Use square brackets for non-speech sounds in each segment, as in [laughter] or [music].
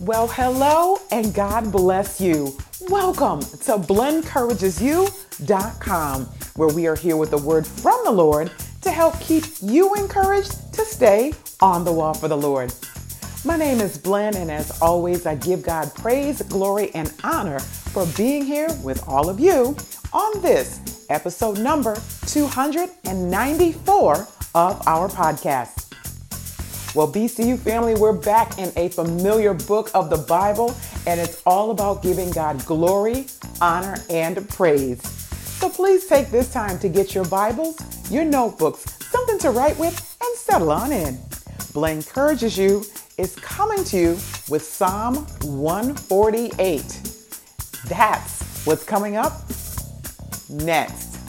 Well, hello and God bless you. Welcome to BlenCouragesU.com, where we are here with the word from the Lord to help keep you encouraged to stay on the wall for the Lord. My name is Blen, and as always, I give God praise, glory, and honor for being here with all of you on this episode number 294 of our podcast. Well, BCU family, we're back in a familiar book of the Bible, and it's all about giving God glory, honor, and praise. So please take this time to get your Bibles, your notebooks, something to write with, and settle on in. Blen encourages you is coming to you with Psalm 148. That's what's coming up next.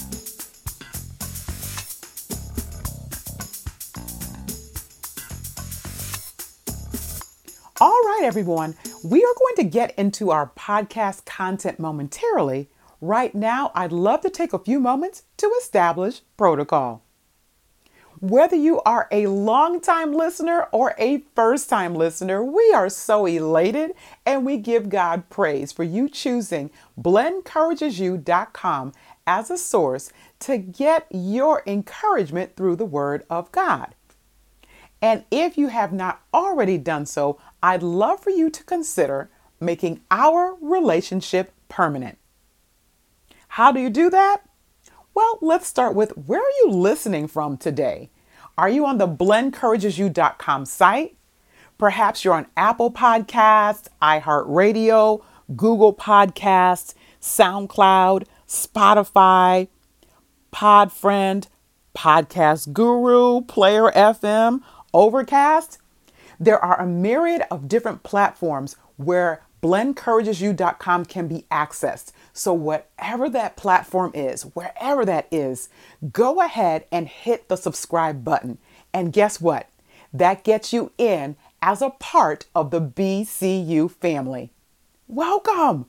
Right, everyone, we are going to get into our podcast content momentarily. Right now, I'd love to take a few moments to establish protocol. Whether you are a long-time listener or a first time listener, we are so elated and we give God praise for you choosing BlenCouragesU.com as a source to get your encouragement through the Word of God. And if you have not already done so, I'd love for you to consider making our relationship permanent. How do you do that? Well, let's start with where are you listening from today? Are you on the BlenCouragesU.com site? Perhaps you're on Apple Podcasts, iHeartRadio, Google Podcasts, SoundCloud, Spotify, Podfriend, Podcast Guru, Player FM, Overcast. There are a myriad of different platforms where BlenCouragesU.com can be accessed. So, whatever that platform is, wherever that is, go ahead and hit the subscribe button. And guess what? That gets you in as a part of the BCU family. Welcome.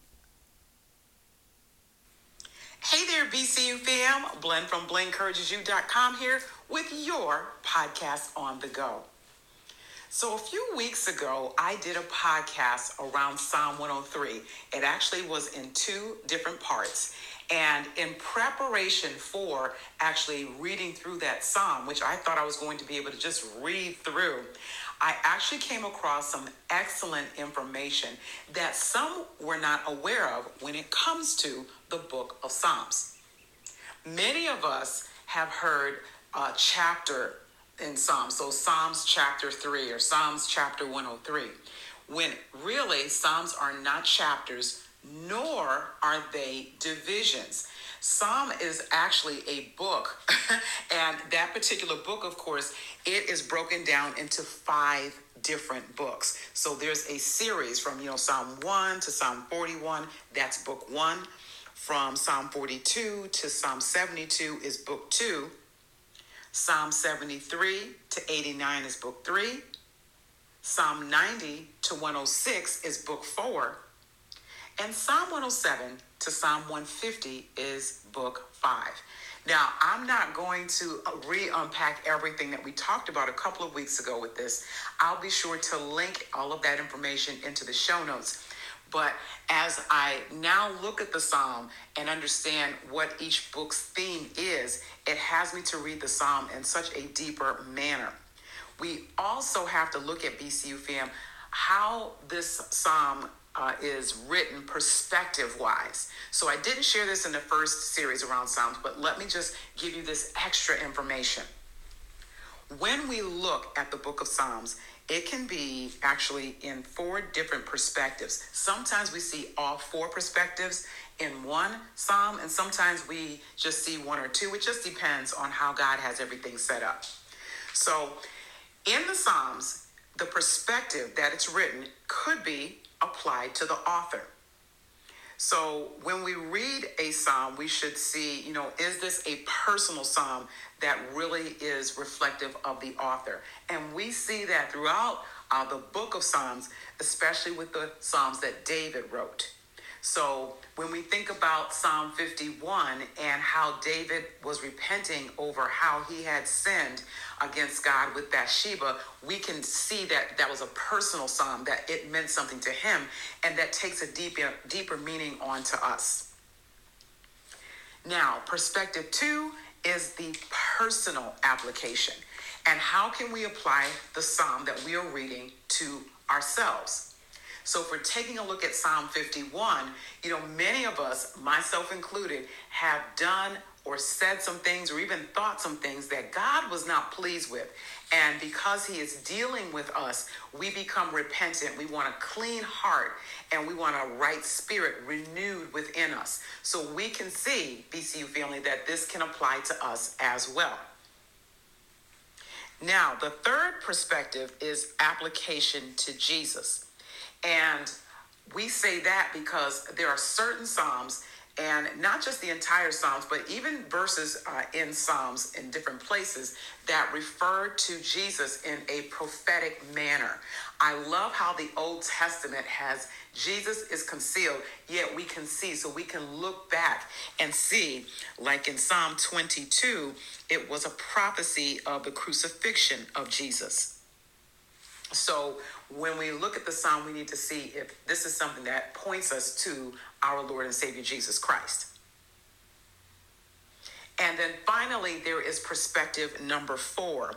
Hey there, BCU fam. Blen from BlenCouragesU.com here with your podcast on the go. So, a few weeks ago, I did a podcast around Psalm 103. It actually was in two different parts. And in preparation for actually reading through that psalm, which I thought I was going to be able to just read through, I actually came across some excellent information that some were not aware of when it comes to the book of Psalms. Many of us have heard a chapter in Psalms. So Psalms chapter 3 or Psalms chapter 103. When really Psalms are not chapters, nor are they divisions. Psalm is actually a book, [laughs] and that particular book, of course, it is broken down into five different books. So there's a series from you know Psalm 1 to Psalm 41, that's book 1. From Psalm 42 to Psalm 72 is book 2. Psalm 73 to 89 is book 3. Psalm 90 to 106 is book 4. And Psalm 107 to Psalm 150 is book 5. Now, I'm not going to uh, re unpack everything that we talked about a couple of weeks ago with this. I'll be sure to link all of that information into the show notes. But as I now look at the psalm and understand what each book's theme is, it has me to read the psalm in such a deeper manner. We also have to look at BCU fam how this psalm uh, is written perspective wise. So I didn't share this in the first series around Psalms, but let me just give you this extra information. When we look at the book of Psalms, it can be actually in four different perspectives. Sometimes we see all four perspectives in one psalm, and sometimes we just see one or two. It just depends on how God has everything set up. So, in the Psalms, the perspective that it's written could be applied to the author. So when we read a psalm, we should see, you know, is this a personal psalm that really is reflective of the author? And we see that throughout uh, the book of Psalms, especially with the psalms that David wrote. So when we think about Psalm 51 and how David was repenting over how he had sinned against God with Bathsheba, we can see that that was a personal psalm, that it meant something to him, and that takes a deeper, deeper meaning on to us. Now, perspective two is the personal application. And how can we apply the psalm that we are reading to ourselves? So if we're taking a look at Psalm 51, you know, many of us, myself included, have done or said some things or even thought some things that God was not pleased with. And because He is dealing with us, we become repentant. We want a clean heart and we want a right spirit renewed within us. So we can see, BCU family, that this can apply to us as well. Now, the third perspective is application to Jesus. And we say that because there are certain Psalms, and not just the entire Psalms, but even verses uh, in Psalms in different places that refer to Jesus in a prophetic manner. I love how the Old Testament has Jesus is concealed, yet we can see. So we can look back and see, like in Psalm 22, it was a prophecy of the crucifixion of Jesus. So when we look at the psalm, we need to see if this is something that points us to our Lord and Savior Jesus Christ. And then finally, there is perspective number four,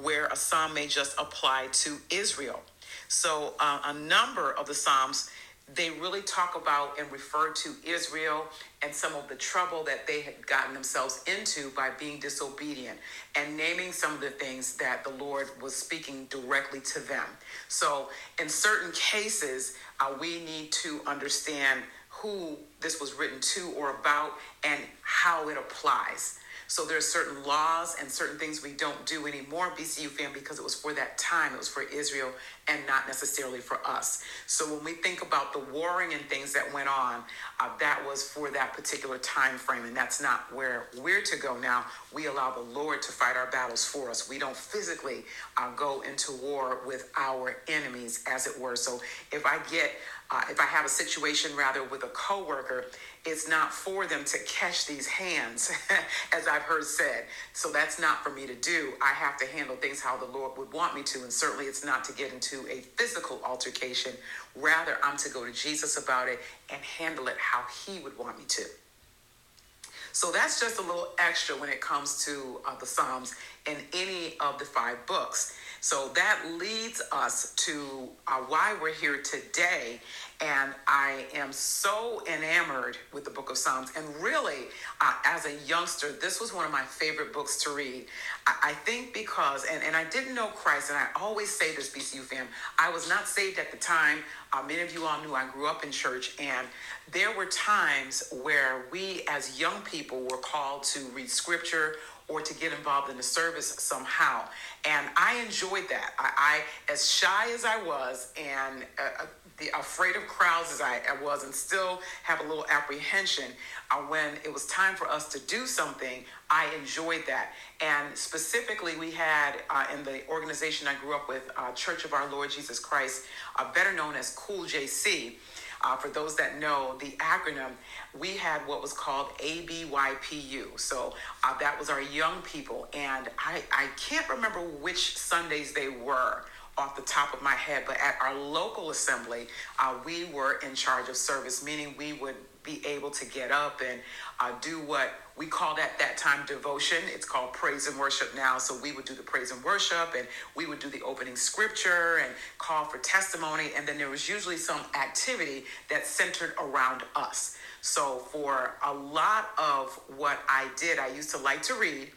where a psalm may just apply to Israel. So, uh, a number of the psalms they really talk about and refer to Israel and some of the trouble that they had gotten themselves into by being disobedient and naming some of the things that the Lord was speaking directly to them. So, in certain cases, uh, we need to understand who this was written to or about and how it applies. So there's certain laws and certain things we don't do anymore, BCU fam, because it was for that time. It was for Israel and not necessarily for us. So when we think about the warring and things that went on, uh, that was for that particular time frame, and that's not where we're to go now. We allow the Lord to fight our battles for us. We don't physically uh, go into war with our enemies, as it were. So if I get uh, if I have a situation rather with a coworker, it's not for them to catch these hands, [laughs] as I've heard said. So that's not for me to do. I have to handle things how the Lord would want me to. And certainly it's not to get into a physical altercation. Rather, I'm to go to Jesus about it and handle it how He would want me to. So that's just a little extra when it comes to uh, the Psalms in any of the five books. So that leads us to uh, why we're here today. And I am so enamored with the book of Psalms. And really, uh, as a youngster, this was one of my favorite books to read. I, I think because, and, and I didn't know Christ, and I always say this, BCU fam, I was not saved at the time. Uh, many of you all knew I grew up in church, and there were times where we as young people were called to read scripture or to get involved in the service somehow. And I enjoyed that. I, I as shy as I was and uh, uh, the afraid of crowds as I, I, was and still have a little apprehension uh, when it was time for us to do something, I enjoyed that. And specifically, we had uh, in the organization I grew up with, uh, Church of Our Lord Jesus Christ, uh, better known as COOLJC. Uh, for those that know the acronym, we had what was called ABYPU. So uh, that was our young people. And I, I can't remember which Sundays they were off the top of my head, but at our local assembly, uh, we were in charge of service, meaning we would be able to get up and uh, do what we called at that time devotion. It's called praise and worship now. So we would do the praise and worship and we would do the opening scripture and call for testimony. And then there was usually some activity that centered around us. So for a lot of what I did, I used to like to read.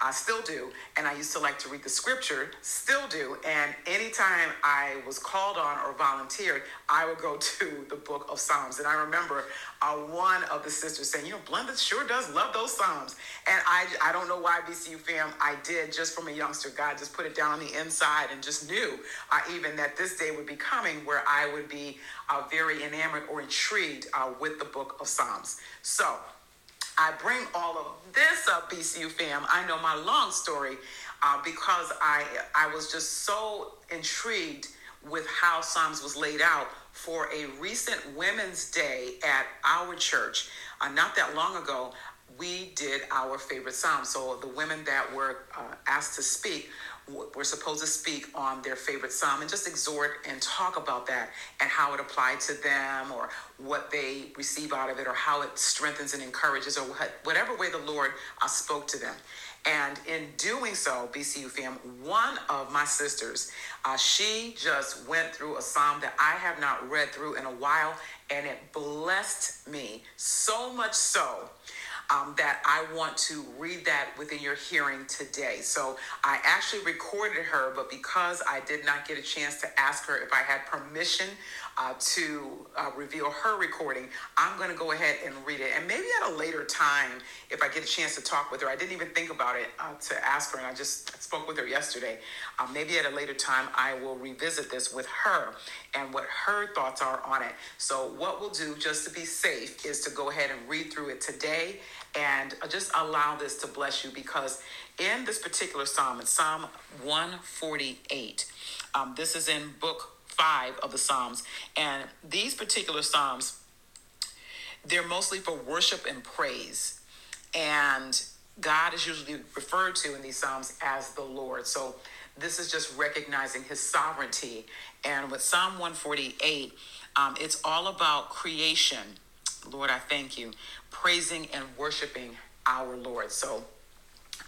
I still do. And I used to like to read the scripture, still do. And anytime I was called on or volunteered, I would go [laughs] to the book of Psalms. And I remember uh, one of the sisters saying, you know, Blenda sure does love those Psalms. And I, I don't know why BCU fam, I did just from a youngster. God just put it down on the inside and just knew uh, even that this day would be coming where I would be uh, very enamored or intrigued uh, with the book of Psalms. So I bring all of this up, BCU fam. I know my long story uh, because I I was just so intrigued with how Psalms was laid out for a recent Women's Day at our church. Uh, not that long ago, we did our favorite psalm. So the women that were uh, asked to speak were supposed to speak on their favorite psalm and just exhort and talk about that and how it applied to them or what they receive out of it or how it strengthens and encourages or whatever way the Lord uh, spoke to them. And in doing so, BCU fam, one of my sisters, uh, she just went through a psalm that I have not read through in a while, and it blessed me so much so um, that I want to read that within your hearing today. So I actually recorded her, but because I did not get a chance to ask her if I had permission uh, to uh, reveal her recording, I'm going to go ahead and read it. And maybe at a later time, if I get a chance to talk with her, I didn't even think about it uh, to ask her, and I just spoke with her yesterday. Uh, maybe at a later time, I will revisit this with her and what her thoughts are on it. So, what we'll do just to be safe is to go ahead and read through it today and just allow this to bless you because in this particular psalm, in Psalm 148, um, this is in book five of the Psalms, and these particular Psalms, they're mostly for worship and praise. And God is usually referred to in these Psalms as the Lord. So this is just recognizing his sovereignty. And with Psalm 148, um, it's all about creation. Lord, I thank you praising and worshiping our Lord. So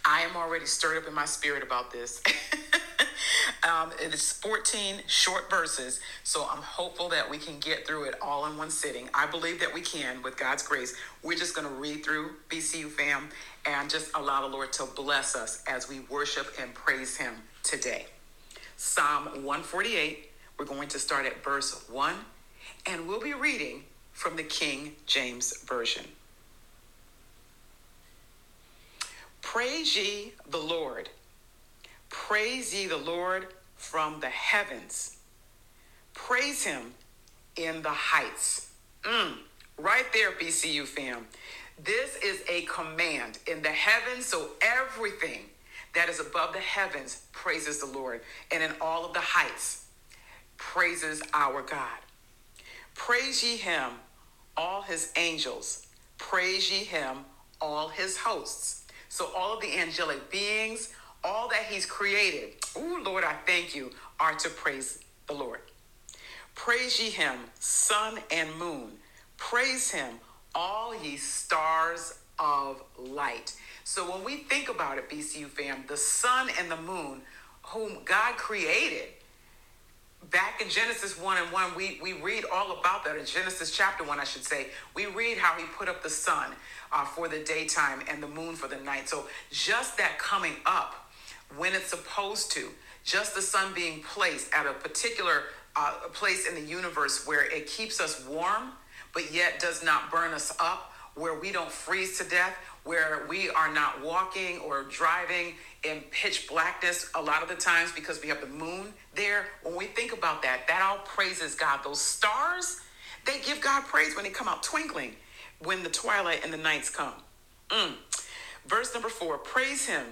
I am already stirred up in my spirit about this. [laughs] um, it is 14 short verses, so I'm hopeful that we can get through it all in one sitting. I believe that we can with God's grace. We're just going to read through BCU fam and just allow the Lord to bless us as we worship and praise Him today. Psalm 148, we're going to start at verse 1, and we'll be reading from the King James Version. Praise ye the Lord. Praise ye the Lord from the heavens. Praise him in the heights. Mm, right there, BCU fam. This is a command in the heavens, so everything that is above the heavens praises the Lord, and in all of the heights praises our God. Praise ye him, all his angels. Praise ye him, all his hosts. So all of the angelic beings, all that he's created, oh Lord, I thank you, are to praise the Lord. Praise ye him, sun and moon. Praise him, all ye stars of light. So when we think about it, BCU fam, the sun and the moon, whom God created, back in Genesis 1 and 1, we, we read all about that. In Genesis chapter 1, I should say, we read how he put up the sun uh, for the daytime and the moon for the night. So just that coming up when it's supposed to, just the sun being placed at a particular uh, place in the universe where it keeps us warm, but yet does not burn us up, where we don't freeze to death, where we are not walking or driving in pitch blackness a lot of the times because we have the moon there. When we think about that, that all praises God. Those stars, they give God praise when they come out twinkling when the twilight and the nights come. Mm. Verse number four Praise him,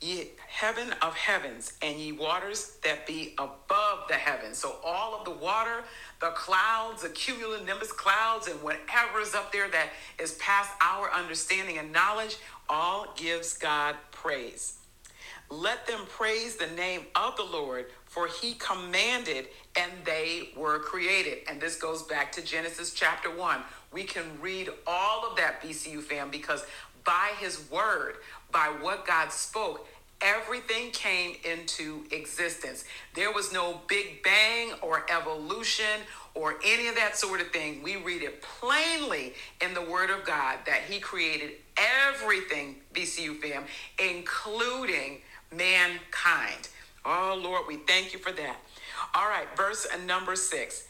ye heaven of heavens, and ye waters that be above the heavens. So, all of the water, the clouds, the cumulonimbus clouds, and whatever is up there that is past our understanding and knowledge, all gives God praise. Let them praise the name of the Lord, for he commanded and they were created. And this goes back to Genesis chapter 1. We can read all of that, BCU fam, because by his word, by what God spoke, everything came into existence. There was no big bang or evolution or any of that sort of thing. We read it plainly in the Word of God that He created everything, BCU fam, including mankind. Oh, Lord, we thank you for that. All right, verse number six.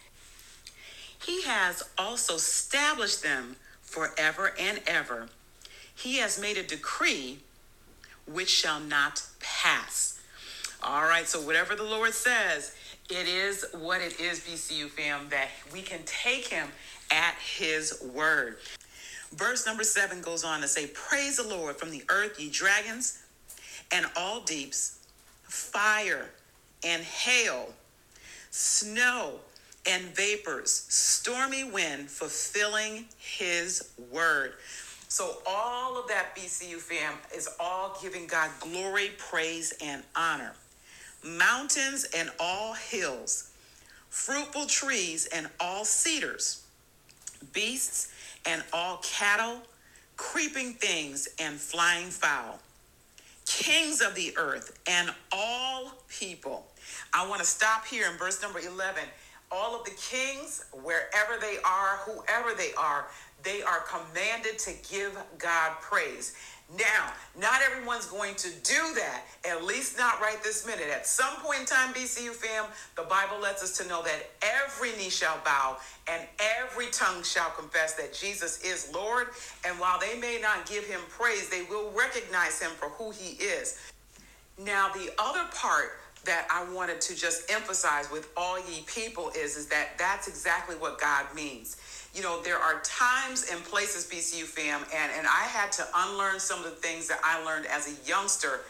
He has also established them forever and ever. He has made a decree which shall not pass. All right, so whatever the Lord says, it is what it is, BCU fam, that we can take him at his word. Verse number seven goes on to say, Praise the Lord from the earth, ye dragons, and all deeps, fire and hail, snow and vapors, stormy wind, fulfilling his word. So, all of that BCU fam is all giving God glory, praise, and honor. Mountains and all hills, fruitful trees and all cedars, beasts and all cattle, creeping things and flying fowl, kings of the earth and all people. I want to stop here in verse number 11. All of the kings, wherever they are, whoever they are, they are commanded to give God praise. Now, not everyone's going to do that, at least not right this minute. At some point in time, BCU fam, the Bible lets us to know that every knee shall bow and every tongue shall confess that Jesus is Lord. And while they may not give him praise, they will recognize him for who he is. Now, the other part that I wanted to just emphasize with all ye people is, is that that's exactly what God means you know, there are times and places, BCU fam, and, and I had to unlearn some of the things that I learned as a youngster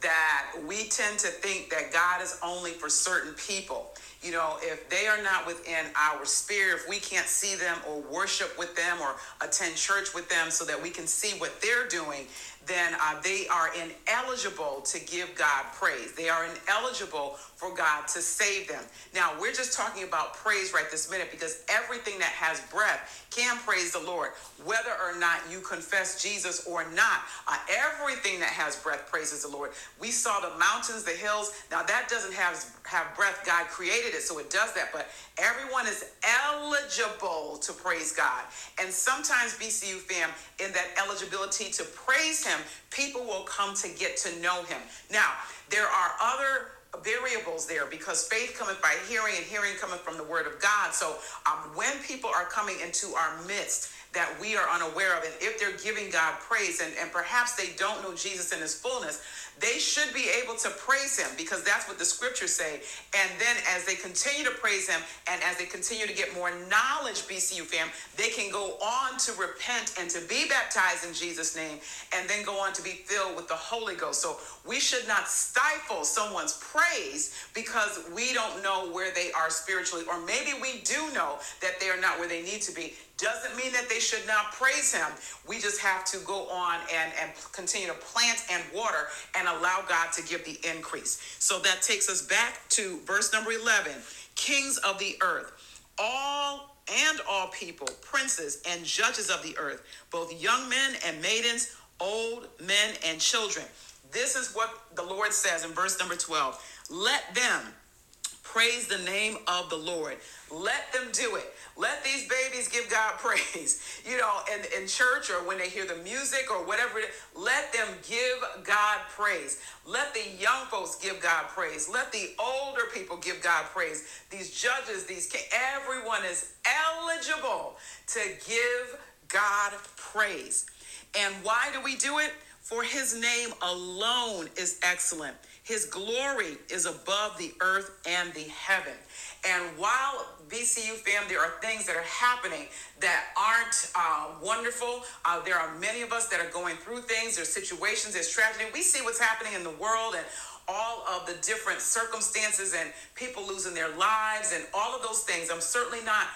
that we tend to think that God is only for certain people. You know, if they are not within our sphere, if we can't see them or worship with them or attend church with them so that we can see what they're doing, then uh, they are ineligible to give God praise. They are ineligible for God to save them. Now, we're just talking about praise right this minute because everything that has breath can praise the Lord, whether or not you confess Jesus or not. Uh, everything that has breath praises the Lord. We saw the mountains, the hills. Now, that doesn't have, have breath. God created it, so it does that. But everyone is eligible to praise God. And sometimes, BCU fam, in that eligibility to praise Him, people will come to get to know Him. Now, there are other variables there because faith cometh by hearing and hearing cometh from the word of God. So um, when people are coming into our midst that we are unaware of, and if they're giving God praise and, and perhaps they don't know Jesus in his fullness, they should be able to praise him because that's what the scriptures say. And then as they continue to praise him and as they continue to get more knowledge, BCU fam, they can go on to repent and to be baptized in Jesus' name and then go on to be filled with the Holy Ghost. So we should not stifle someone's praise because we don't know where they are spiritually, or maybe we do know that they are not where they need to be doesn't mean that they should not praise him. We just have to go on and, and continue to plant and water and allow God to give the increase. So that takes us back to verse number 11 Kings of the earth, all and all people, princes and judges of the earth, both young men and maidens, old men and children. This is what the Lord says in verse number 12. Let them praise the name of the Lord. Let them do it. Let these babies give God [laughs] praise. You know, in, in church or when they hear the music or whatever, let them give God praise. Let the young folks give God praise. Let the older people give God praise. These judges, these everyone is eligible to give God praise. And why do we do it? For his name alone is excellent. His glory is above the earth and the heaven. And while BCU fam, there are things that are happening that aren't uh, wonderful. Uh, there are many of us that are going through things. There's situations, there's tragedy. We see what's happening in the world and all of the different circumstances and people losing their lives and all of those things. I'm certainly not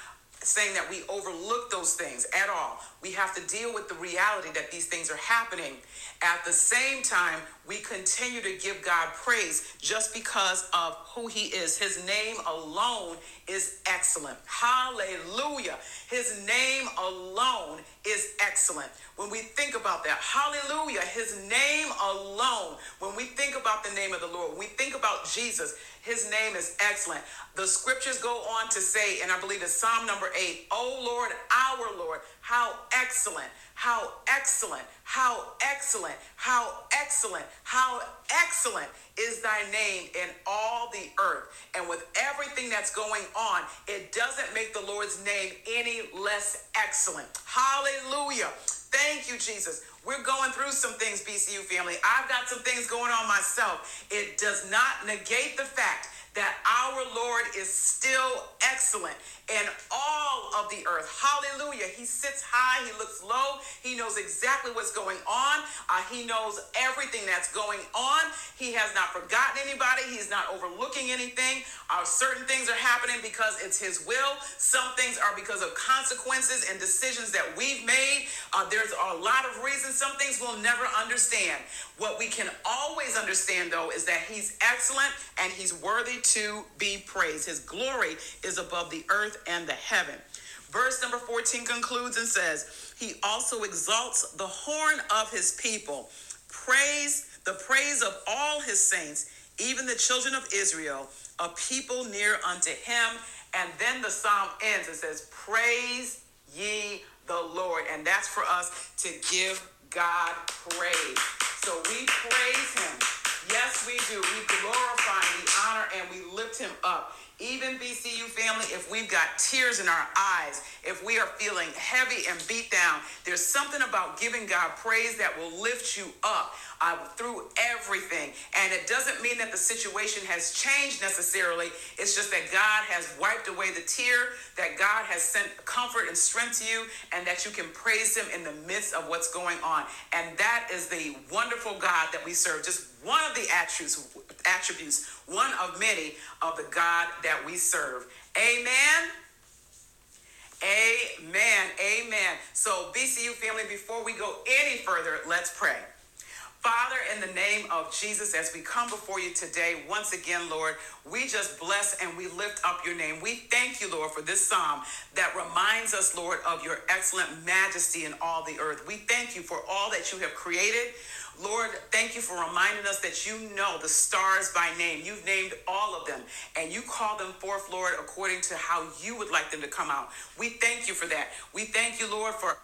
saying that we overlook those things at all. We have to deal with the reality that these things are happening. At the same time, we continue to give God praise just because of who He is. His name alone is excellent. Hallelujah. His name alone is excellent. When we think about that, hallelujah, His name alone, when we think about the name of the Lord, when we think about Jesus, His name is excellent. The scriptures go on to say, and I believe it's Psalm number eight, Oh Lord, our Lord, how excellent, how excellent, how excellent, how excellent, how excellent is thy name in all the earth. And with everything that's going on, it doesn't make the Lord's name any less excellent. Hallelujah. Thank you, Jesus. We're going through some things, BCU family. I've got some things going on myself. It does not negate the fact that our Lord is still excellent in all of the earth. Hallelujah. He sits high, he looks low, he knows exactly what's going on, uh, he knows everything that's going on. He has not forgotten anybody, he's not overlooking anything. Uh, certain things are happening because it's his will, some things are because of consequences and decisions that we've made. Uh, there's a lot of reasons, some things we'll never understand. What we can always understand, though, is that he's excellent and he's worthy to be praised. His glory is above the earth and the heaven. Verse number 14 concludes and says, He also exalts the horn of his people, praise the praise of all his saints, even the children of Israel, a people near unto him. And then the psalm ends. and says, Praise ye the Lord. And that's for us to give God praise. So we praise him. Yes, we do. We glorify, we honor, and we lift him up. Even BCU family, if we've got tears in our eyes, if we are feeling heavy and beat down, there's something about giving God praise that will lift you up uh, through everything. And it doesn't mean that the situation has changed necessarily. It's just that God has wiped away the tear, that God has sent comfort and strength to you, and that you can praise Him in the midst of what's going on. And that is the wonderful God that we serve. Just one of the attributes, attributes, one of many of the God that we serve. Amen. Amen. Amen. So, BCU family, before we go any further, let's pray. Father, in the name of Jesus, as we come before you today, once again, Lord, we just bless and we lift up your name. We thank you, Lord, for this psalm that reminds us, Lord, of your excellent majesty in all the earth. We thank you for all that you have created. Lord, thank you for reminding us that you know the stars by name. You've named all of them and you call them forth, Lord, according to how you would like them to come out. We thank you for that. We thank you, Lord, for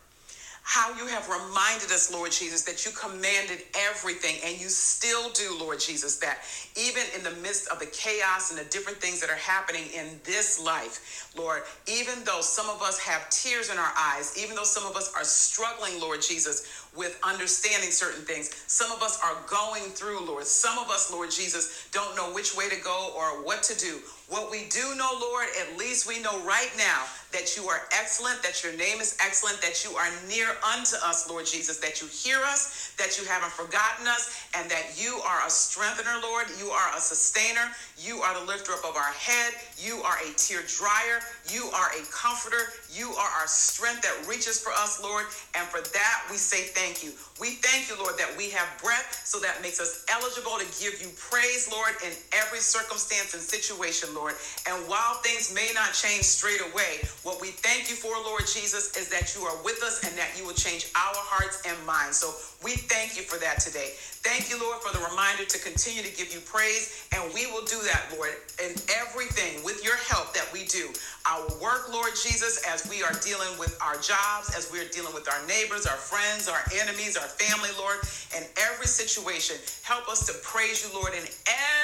how you have reminded us, Lord Jesus, that you commanded everything and you still do, Lord Jesus, that even in the midst of the chaos and the different things that are happening in this life, Lord, even though some of us have tears in our eyes, even though some of us are struggling, Lord Jesus, with understanding certain things. Some of us are going through, Lord. Some of us, Lord Jesus, don't know which way to go or what to do. What we do know, Lord, at least we know right now that you are excellent, that your name is excellent, that you are near unto us, Lord Jesus, that you hear us, that you haven't forgotten us, and that you are a strengthener, Lord. You are a sustainer. You are the lifter up of our head. You are a tear dryer. You are a comforter. You are our strength that reaches for us, Lord. And for that, we say thank you. We thank you, Lord, that we have breath, so that makes us eligible to give you praise, Lord, in every circumstance and situation, Lord. And while things may not change straight away, what we thank you for, Lord Jesus, is that you are with us and that you will change our hearts and minds. So we thank you for that today. Thank you, Lord, for the reminder to continue to give you praise. And we will do that, Lord, in everything with your help that we do. Our work, Lord Jesus, as we are dealing with our jobs, as we are dealing with our neighbors, our friends, our enemies, our family, Lord, in every situation. Help us to praise you, Lord, in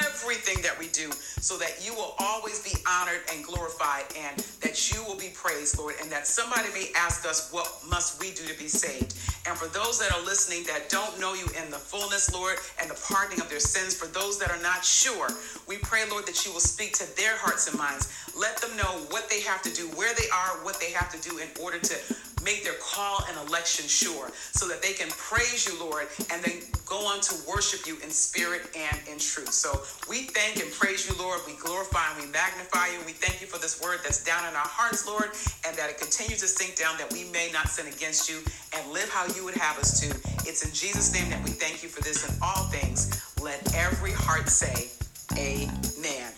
everything that we do so that you will always be honored and glorified and that you will be praised, Lord, and that somebody may ask us, what must we do to be saved? And for those that are listening that don't know you in the fullness, Lord, and the pardoning of their sins, for those that are not sure, we pray, Lord, that you will speak to their hearts and minds. Let them know what they have to do, where they are, what they have to do in order to make their call and election sure so that they can praise you, Lord, and then go on to worship you in spirit and in truth. So we thank and praise you, Lord. We glorify and we magnify you. We thank you for this word that's down in our hearts, Lord, and that it continues to sink down that we may not sin against you and live how you would have us to. It's in Jesus' name that we thank you for this and all things. Let every heart say, Amen.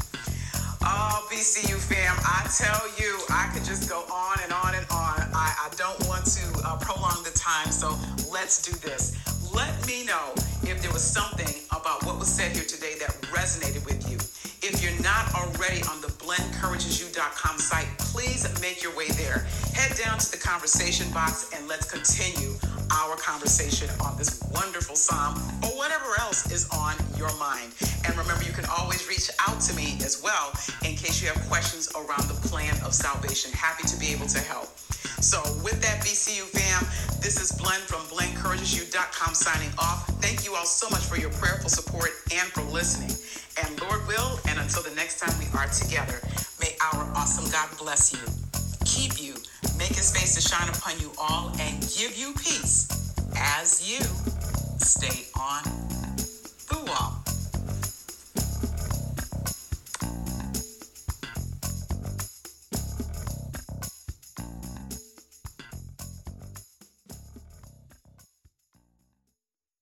Oh, BCU fam, I tell you, I could just go on and on and on. I, I don't want to uh, prolong the time, so let's do this. Let me know if there was something about what was said here today that resonated with you. If you're not already on the BlenCouragesU.com site, please make your way there. Head down to the conversation box and let's continue our conversation on this wonderful psalm or whatever else is on your mind. And remember, you can always reach out to me as well in case you have questions around the plan of salvation. Happy to be able to help. So, with that, BCU fam, this is Blen from BlenCouragesU.com signing off. Thank you all so much for your prayerful support and for listening. And Lord will, and until the next time we are together, may our awesome God bless you, Make his face to shine upon you all and give you peace as you stay on the wall.